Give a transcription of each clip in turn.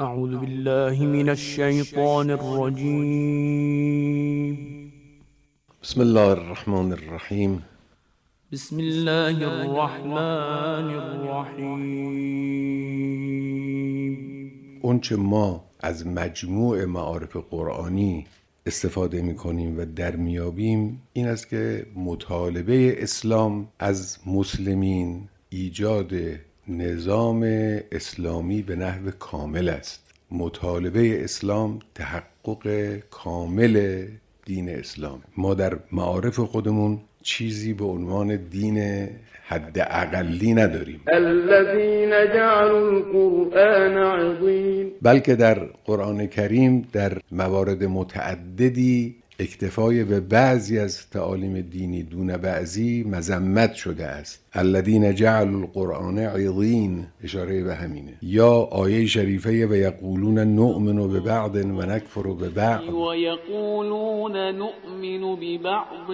أعوذ بالله من الشيطان الرجيم. بسم الله الرحمن الرحیم بسم الله الرحمن الرحیم اونچه ما از مجموع معارف قرآنی استفاده می کنیم و در میابیم این است که مطالبه اسلام از مسلمین ایجاد نظام اسلامی به نحو کامل است. مطالبه اسلام تحقق کامل دین اسلام. ما در معارف خودمون چیزی به عنوان دین حد اقلی نداریم. الذين جعلوا القرآن عظيم بلکه در قرآن کریم در موارد متعددی اکتفای به بعضی از تعالیم دینی دون بعضی مذمت شده است. الذین جعلوا القرآن عظیم. اشاره به همینه. یا آیه شریفه و یقولون نؤمن به بعض و نکفر به بعض ويقولون نؤمن ببعض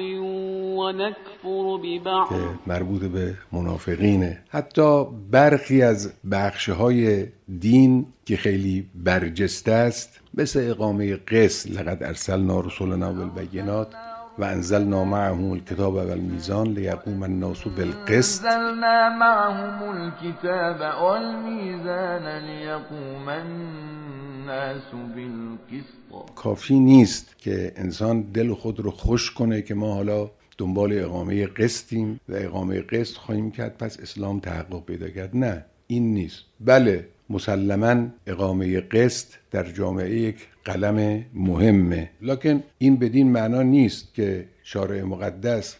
ونكفر ببعض. که مربوط به منافقینه. حتی برخی از بخش های دین که خیلی برجسته است مثل اقامه قسط لقد ارسلنا رسولنا بالبینات و انزلنا معهم الکتاب والمیزان لیقوم الناس بالقسط. أنزلنا معهم الكتاب والميزان ليقوم الناس بالقسط. کافی نیست که انسان دل خود رو خوش کنه که ما حالا دنبال اقامه قسطیم و اقامه قسط خواهیم کرد پس اسلام تحقق پیدا کرد. نه این نیست. بله مسلما اقامه قسط در جامعه یک قلم مهمه. لکن این بدین معنا نیست که شارع مقدس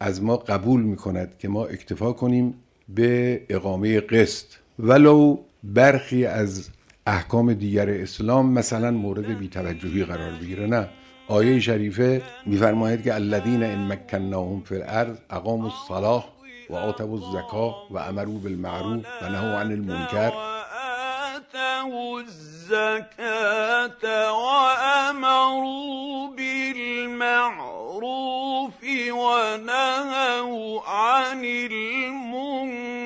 از ما قبول می کند که ما اکتفا کنیم به اقامه قسط. ولو برخی از احکام دیگر اسلام مثلا مورد بیتوجهی قرار بگیره نه. آیه شریفه میفرماید که الذین ان مکناهم فی الارض اقاموا الصلاه و آتوا الزکاه و امروا بالمعروف و نهوا عن المنکر. الزكاة وأمروا بالمعروف ونهوا عن المنكر.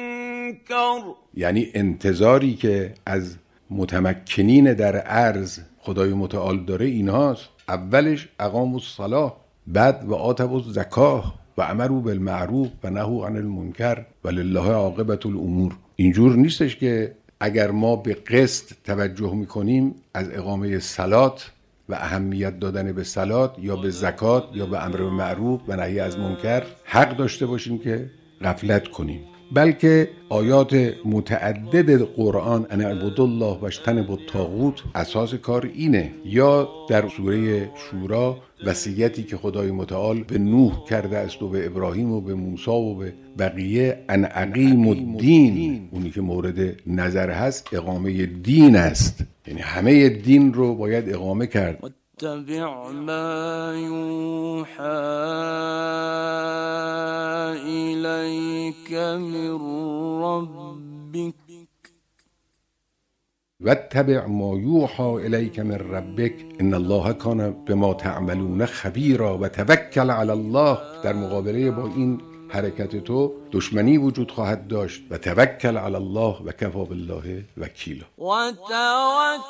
یعنی انتظاری که از متمکنین در عرض خدای متعال داره اینهاست اولش اقام الصلاه بعد و آتب الزکاه و امرو بالمعروف و نهو عن المنکر و لله عاقبت الامور. اینجور نیستش که اگر ما به قسط توجه می‌کنیم از اقامه سلات و اهمیت دادن به سلات یا به زکات یا به امر معروف و نهی از منکر حق داشته باشیم که غفلت کنیم. بلکه آیات متعدد قرآن ان اعبدوا الله و اجتنبوا الطاغوت اساس کار اینه. یا در سوره شورا وصیتی که خدای متعال به نوح کرده است و به ابراهیم و به موسی و به بقیه ان اقیم الدین. اونی که مورد نظر هست اقامه دین است. یعنی همه دین رو باید اقامه کرد. واتبع ما إليك من واتبع ما یوحى الیک من ربک ان الله کان بما تعملون خبیرا و توکل علی الله. در مقابله با این حرکت تو دشمنی وجود خواهد داشت و توکل علی الله و کفا بالله وکیلا. على الله